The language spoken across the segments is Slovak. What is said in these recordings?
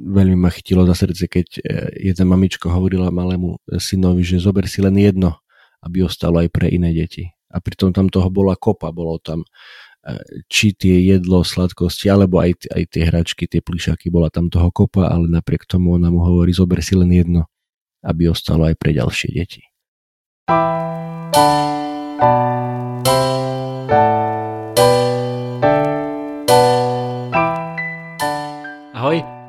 veľmi ma chytilo za srdce, keď e, jedna mamička hovorila malému synovi, že zober si len jedno, aby ostalo aj pre iné deti. A pritom tam toho bola kopa, bolo tam e, či tie jedlo, sladkosti, alebo aj, aj tie hračky, tie plišaky, bola tam toho kopa, ale napriek tomu ona mu hovorí, zober si len jedno, aby ostalo aj pre ďalšie deti. Ahoj,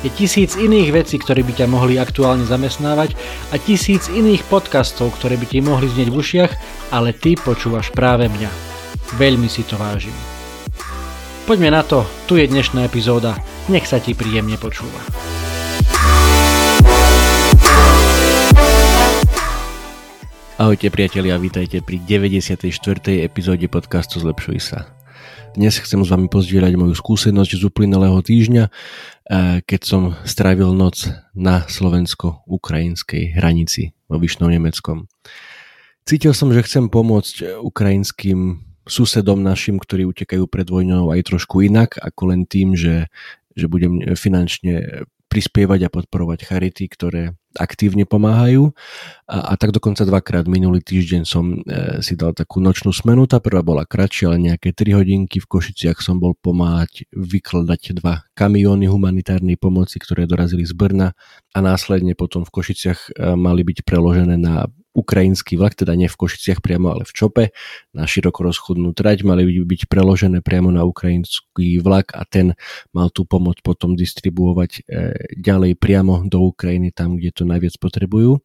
Je tisíc iných vecí, ktoré by ťa mohli aktuálne zamestnávať a tisíc iných podcastov, ktoré by ti mohli znieť v ušiach, ale ty počúvaš práve mňa. Veľmi si to vážim. Poďme na to, tu je dnešná epizóda, nech sa ti príjemne počúva. Ahojte priatelia, vítajte pri 94. epizóde podcastu Zlepšuj sa. Dnes chcem s vami pozdieľať moju skúsenosť z uplynulého týždňa, keď som strávil noc na slovensko-ukrajinskej hranici vo Vyšnom Nemeckom. Cítil som, že chcem pomôcť ukrajinským susedom našim, ktorí utekajú pred vojnou aj trošku inak, ako len tým, že, že budem finančne prispievať a podporovať charity, ktoré aktívne pomáhajú. A, a tak dokonca dvakrát minulý týždeň som e, si dal takú nočnú smenu. Tá prvá bola kratšia, ale nejaké 3 hodinky. V Košiciach som bol pomáhať vykladať dva kamióny humanitárnej pomoci, ktoré dorazili z Brna a následne potom v Košiciach e, mali byť preložené na ukrajinský vlak, teda nie v Košiciach priamo, ale v Čope, na široko rozchodnú trať, mali byť preložené priamo na ukrajinský vlak a ten mal tú pomoc potom distribuovať e, ďalej priamo do Ukrajiny, tam, kde to najviac potrebujú.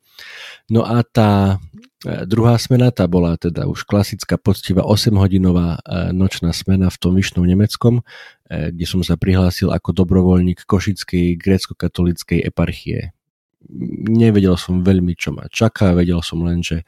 No a tá e, druhá smena, tá bola teda už klasická, poctivá 8-hodinová e, nočná smena v tom vyšnom Nemeckom, kde som sa prihlásil ako dobrovoľník Košickej grécko-katolíckej eparchie nevedel som veľmi, čo ma čaká, vedel som len, že,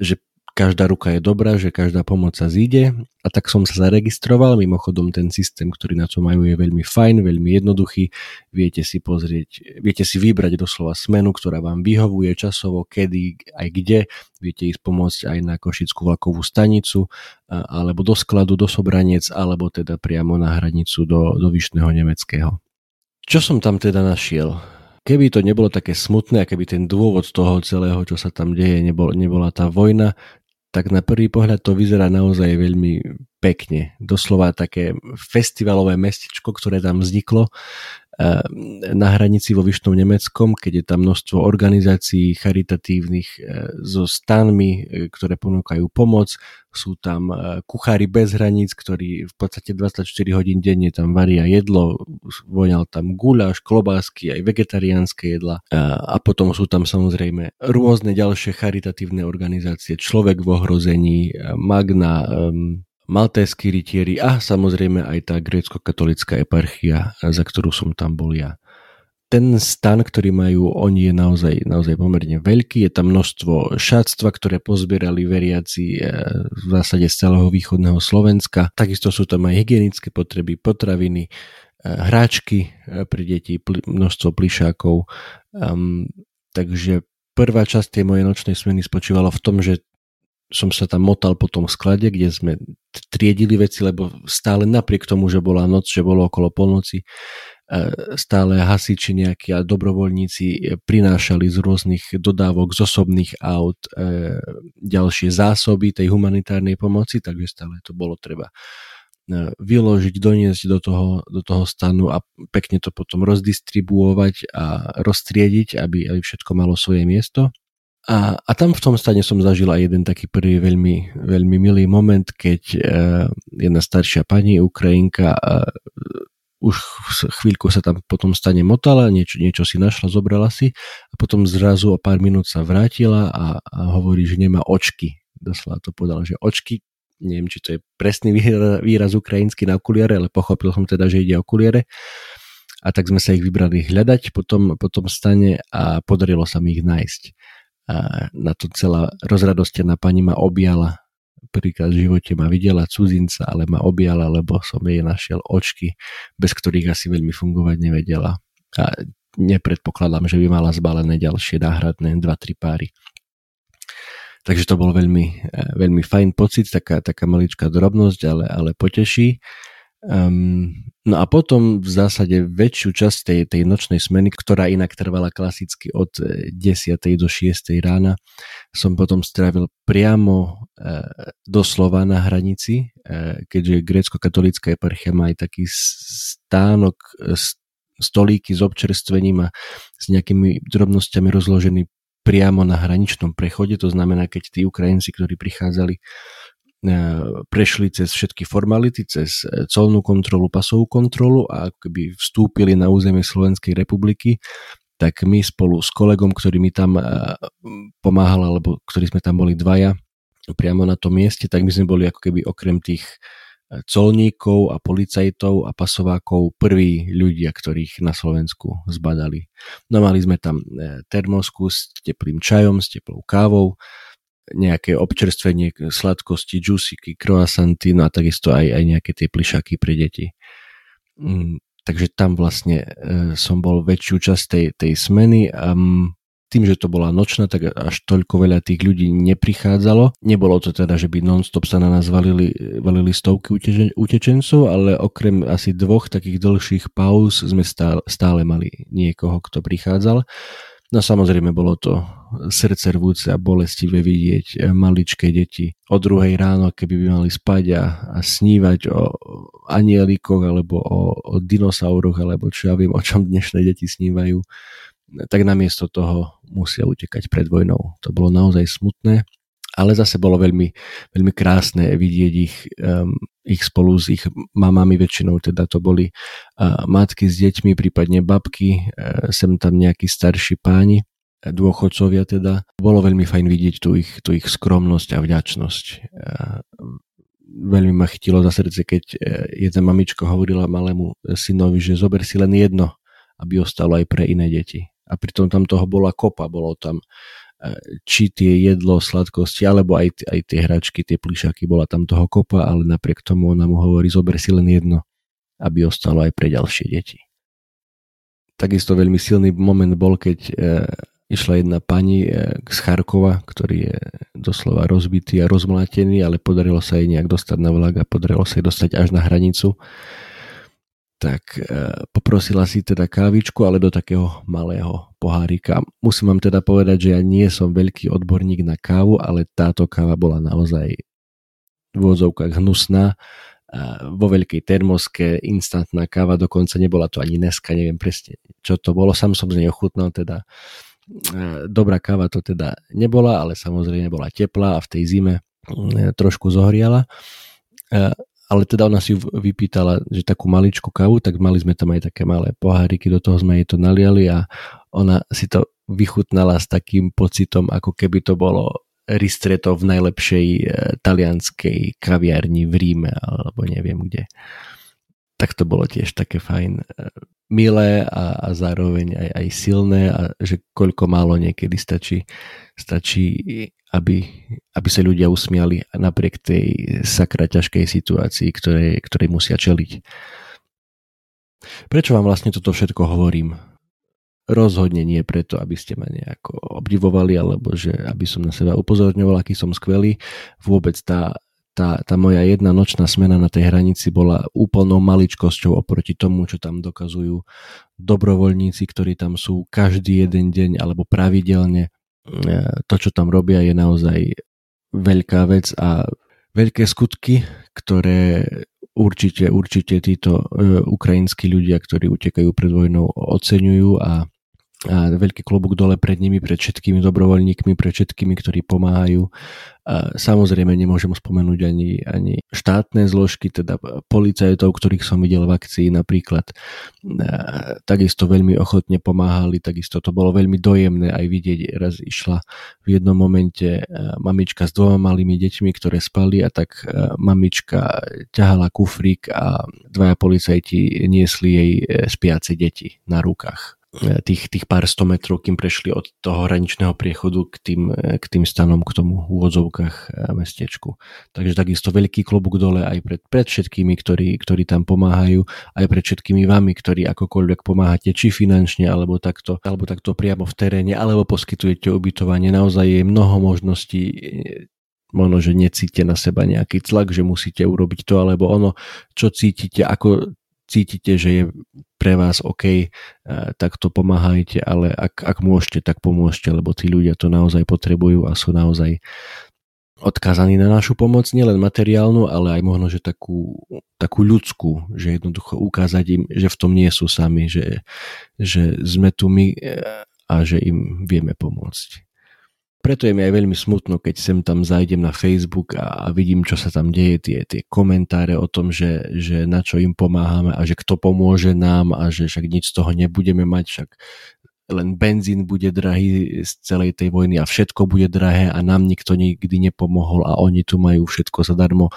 že každá ruka je dobrá, že každá pomoc sa zíde a tak som sa zaregistroval. Mimochodom ten systém, ktorý na to majú je veľmi fajn, veľmi jednoduchý. Viete si pozrieť, viete si vybrať doslova smenu, ktorá vám vyhovuje časovo, kedy, aj kde. Viete ísť pomôcť aj na Košickú vlakovú stanicu alebo do skladu, do Sobranec alebo teda priamo na hranicu do, do Vyšného Nemeckého. Čo som tam teda našiel? Keby to nebolo také smutné a keby ten dôvod toho celého, čo sa tam deje, nebol, nebola tá vojna, tak na prvý pohľad to vyzerá naozaj veľmi pekne. Doslova také festivalové mestečko, ktoré tam vzniklo na hranici vo Vyšnom Nemeckom, keď je tam množstvo organizácií charitatívnych eh, so stanmi, eh, ktoré ponúkajú pomoc. Sú tam kuchári bez hraníc, ktorí v podstate 24 hodín denne tam varia jedlo, voňal tam guláš, klobásky, aj vegetariánske jedla. A potom sú tam samozrejme rôzne ďalšie charitatívne organizácie, Človek v ohrození, Magna, maltéskí rytieri a samozrejme aj tá grécko-katolická eparchia, za ktorú som tam bol ja. Ten stan, ktorý majú oni, je naozaj, naozaj pomerne veľký. Je tam množstvo šatstva, ktoré pozbierali veriaci e, v zásade z celého východného Slovenska. Takisto sú tam aj hygienické potreby, potraviny, e, hráčky e, pre deti, množstvo plišákov. Um, takže prvá časť tej mojej nočnej smeny spočívala v tom, že som sa tam motal po tom sklade, kde sme triedili veci, lebo stále napriek tomu, že bola noc, že bolo okolo polnoci, e, stále hasiči nejakí a dobrovoľníci e, prinášali z rôznych dodávok, z osobných aut e, ďalšie zásoby tej humanitárnej pomoci, takže stále to bolo treba vyložiť, doniesť do toho, do toho stanu a pekne to potom rozdistribuovať a roztriediť, aby, aby všetko malo svoje miesto. A, a tam v tom stane som zažil aj jeden taký prvý veľmi, veľmi milý moment, keď uh, jedna staršia pani, Ukrajinka, uh, už chvíľku sa tam potom stane motala, niečo, niečo si našla, zobrala si a potom zrazu o pár minút sa vrátila a, a hovorí, že nemá očky. Doslova to povedala, že očky, neviem, či to je presný výraz, výraz ukrajinský na okuliare, ale pochopil som teda, že ide o okuliare. A tak sme sa ich vybrali hľadať po tom, po tom stane a podarilo sa mi ich nájsť a na to celá rozradostená pani ma objala. Prvýkrát v živote ma videla cudzinca, ale ma objala, lebo som jej našiel očky, bez ktorých asi veľmi fungovať nevedela. A nepredpokladám, že by mala zbalené ďalšie náhradné 2-3 páry. Takže to bol veľmi, e, veľmi fajn pocit, taká, taká maličká drobnosť, ale, ale poteší. Um, no a potom v zásade väčšiu časť tej, tej nočnej smeny, ktorá inak trvala klasicky od 10. E, do 6. rána, som potom strávil priamo e, doslova na hranici, e, keďže grécko-katolická eparchia má aj taký stánok, e, stolíky s občerstvením a s nejakými drobnosťami rozložený priamo na hraničnom prechode, to znamená, keď tí Ukrajinci, ktorí prichádzali prešli cez všetky formality, cez e, colnú kontrolu, pasovú kontrolu a keby vstúpili na územie Slovenskej republiky, tak my spolu s kolegom, ktorý mi tam e, pomáhal, alebo ktorý sme tam boli dvaja, priamo na tom mieste, tak my sme boli ako keby okrem tých colníkov a policajtov a pasovákov prví ľudia, ktorých na Slovensku zbadali. No mali sme tam termosku s teplým čajom, s teplou kávou, nejaké občerstvenie, sladkosti, džusiky, croissanty, no a takisto aj, aj nejaké tie plišaky pre deti. Mm, takže tam vlastne e, som bol väčšiu časť tej, tej smeny a tým, že to bola nočná, tak až toľko veľa tých ľudí neprichádzalo. Nebolo to teda, že by non-stop sa na nás valili, valili stovky utečencov, ale okrem asi dvoch takých dlhších pauz sme stále, stále mali niekoho, kto prichádzal. No samozrejme bolo to srdce rvúce a bolestivé vidieť eh, maličké deti o druhej ráno, keby by mali spať a, a snívať o anielikoch alebo o, o dinosauroch alebo čo ja viem, o čom dnešné deti snívajú, tak namiesto toho musia utekať pred vojnou. To bolo naozaj smutné ale zase bolo veľmi, veľmi krásne vidieť ich, um, ich spolu s ich mamami väčšinou, teda to boli matky s deťmi, prípadne babky, uh, sem tam nejakí starší páni, dôchodcovia teda. Bolo veľmi fajn vidieť tú ich, tú ich skromnosť a vďačnosť. Uh, veľmi ma chytilo za srdce, keď jedna mamička hovorila malému synovi, že zober si len jedno, aby ostalo aj pre iné deti. A pritom tam toho bola kopa, bolo tam či tie jedlo, sladkosti, alebo aj, aj tie hračky, tie plišaky, bola tam toho kopa, ale napriek tomu ona mu hovorí, zober si len jedno, aby ostalo aj pre ďalšie deti. Takisto veľmi silný moment bol, keď e, išla jedna pani e, z Charkova, ktorý je doslova rozbitý a rozmlátený, ale podarilo sa jej nejak dostať na vlak a podarilo sa jej dostať až na hranicu tak e, poprosila si teda kávičku, ale do takého malého pohárika. Musím vám teda povedať, že ja nie som veľký odborník na kávu, ale táto káva bola naozaj v úvodzovkách hnusná. Vo veľkej termoske, instantná káva, dokonca nebola to ani dneska, neviem presne, čo to bolo. Sam som z nej ochutnal, teda e, dobrá káva to teda nebola, ale samozrejme bola teplá a v tej zime e, trošku zohriala ale teda ona si vypýtala, že takú maličku kávu, tak mali sme tam aj také malé poháriky, do toho sme jej to naliali a ona si to vychutnala s takým pocitom, ako keby to bolo ristretto v najlepšej e, talianskej kaviarni v Ríme alebo neviem kde. Tak to bolo tiež také fajn, e, milé a, a zároveň aj, aj silné a že koľko málo niekedy stačí, stačí aby, aby sa ľudia usmiali napriek tej sakra ťažkej situácii, ktorej, ktorej musia čeliť. Prečo vám vlastne toto všetko hovorím? Rozhodne nie preto, aby ste ma nejako obdivovali, alebo že aby som na seba upozorňoval, aký som skvelý. Vôbec tá, tá, tá moja jedna nočná smena na tej hranici bola úplnou maličkosťou oproti tomu, čo tam dokazujú dobrovoľníci, ktorí tam sú každý jeden deň alebo pravidelne to, čo tam robia, je naozaj veľká vec a veľké skutky, ktoré určite, určite títo e, ukrajinskí ľudia, ktorí utekajú pred vojnou, oceňujú a a veľký klobúk dole pred nimi, pred všetkými dobrovoľníkmi, pred všetkými, ktorí pomáhajú. A samozrejme nemôžem spomenúť ani, ani štátne zložky, teda policajtov, ktorých som videl v akcii napríklad. A takisto veľmi ochotne pomáhali, takisto to bolo veľmi dojemné aj vidieť. Raz išla v jednom momente mamička s dvoma malými deťmi, ktoré spali a tak mamička ťahala kufrík a dvaja policajti niesli jej e, spiace deti na rukách tých, tých pár sto metrov, kým prešli od toho hraničného priechodu k tým, k tým stanom, k tomu v úvodzovkách mestečku. Takže takisto veľký klobúk dole aj pred, pred všetkými, ktorí, ktorí tam pomáhajú, aj pred všetkými vami, ktorí akokoľvek pomáhate, či finančne, alebo takto, alebo takto priamo v teréne, alebo poskytujete ubytovanie. Naozaj je mnoho možností možno, že necíte na seba nejaký tlak, že musíte urobiť to alebo ono, čo cítite, ako cítite, že je pre vás OK, eh, tak to pomáhajte, ale ak, ak môžete, tak pomôžte, lebo tí ľudia to naozaj potrebujú a sú naozaj odkázaní na našu pomoc, nielen materiálnu, ale aj možno, že takú, takú ľudskú, že jednoducho ukázať im, že v tom nie sú sami, že, že sme tu my eh, a že im vieme pomôcť preto je mi aj veľmi smutno, keď sem tam zajdem na Facebook a, vidím, čo sa tam deje, tie, tie komentáre o tom, že, že na čo im pomáhame a že kto pomôže nám a že však nič z toho nebudeme mať, však len benzín bude drahý z celej tej vojny a všetko bude drahé a nám nikto nikdy nepomohol a oni tu majú všetko zadarmo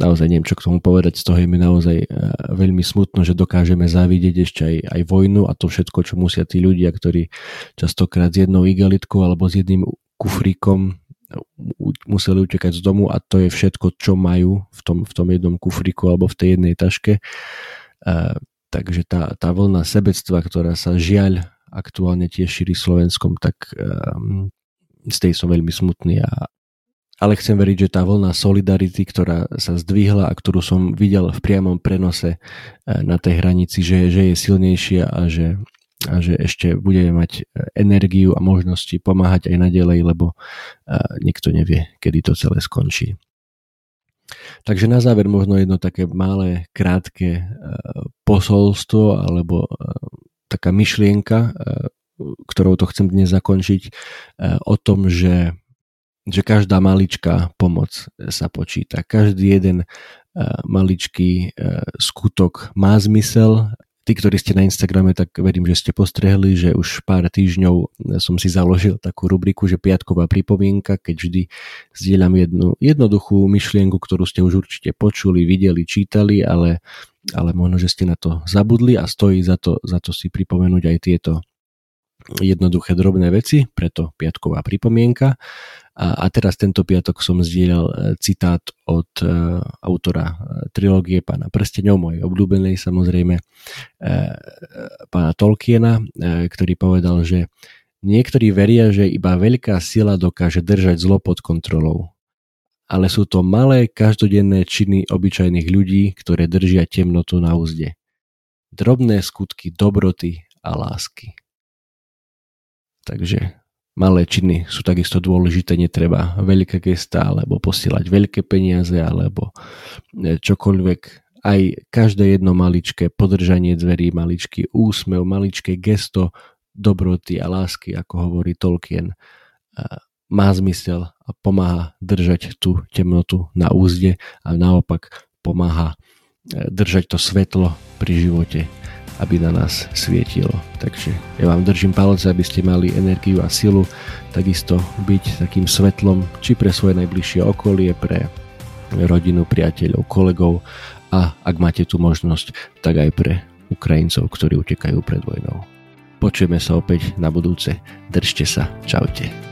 naozaj neviem, čo k tomu povedať, z toho je mi naozaj e, veľmi smutno, že dokážeme závidieť ešte aj, aj vojnu a to všetko, čo musia tí ľudia, ktorí častokrát s jednou igelitkou alebo s jedným kufríkom museli utekať z domu a to je všetko, čo majú v tom, v tom jednom kufríku alebo v tej jednej taške. Uh, takže tá, tá vlna sebectva, ktorá sa žiaľ aktuálne tiež šíri Slovenskom, tak um, z tej som veľmi smutný a, ale chcem veriť, že tá vlna solidarity, ktorá sa zdvihla a ktorú som videl v priamom prenose eh, na tej hranici, že, že je silnejšia a že, a že ešte budeme mať eh, energiu a možnosti pomáhať aj naďalej, lebo eh, nikto nevie, kedy to celé skončí. Takže na záver možno jedno také malé, krátke posolstvo alebo taká myšlienka, ktorou to chcem dnes zakončiť, o tom, že že každá maličká pomoc sa počíta. Každý jeden uh, maličký uh, skutok má zmysel. Tí, ktorí ste na Instagrame, tak verím, že ste postrehli, že už pár týždňov som si založil takú rubriku, že piatková pripomienka, keď vždy zdieľam jednu jednoduchú myšlienku, ktorú ste už určite počuli, videli, čítali, ale, ale možno, že ste na to zabudli a stojí za to, za to si pripomenúť aj tieto jednoduché drobné veci, preto piatková pripomienka. A, a teraz tento piatok som zdieľal e, citát od uh, autora e, trilógie pána Prsteňov, mojej obľúbenej samozrejme, uh, pána Tolkiena, uh, ktorý povedal, že niektorí veria, že iba veľká sila dokáže držať zlo pod kontrolou. Ale sú to malé každodenné činy obyčajných ľudí, ktoré držia temnotu na úzde. Drobné skutky dobroty a lásky. Takže malé činy sú takisto dôležité, netreba veľké gesta alebo posielať veľké peniaze alebo e, čokoľvek. Aj každé jedno maličké podržanie dverí, maličký úsmev, maličké gesto dobroty a lásky, ako hovorí Tolkien, e, má zmysel a pomáha držať tú temnotu na úzde a naopak pomáha e, držať to svetlo pri živote aby na nás svietilo. Takže ja vám držím palce, aby ste mali energiu a silu takisto byť takým svetlom či pre svoje najbližšie okolie, pre rodinu, priateľov, kolegov a ak máte tú možnosť, tak aj pre Ukrajincov, ktorí utekajú pred vojnou. Počujeme sa opäť na budúce. Držte sa. Čaute.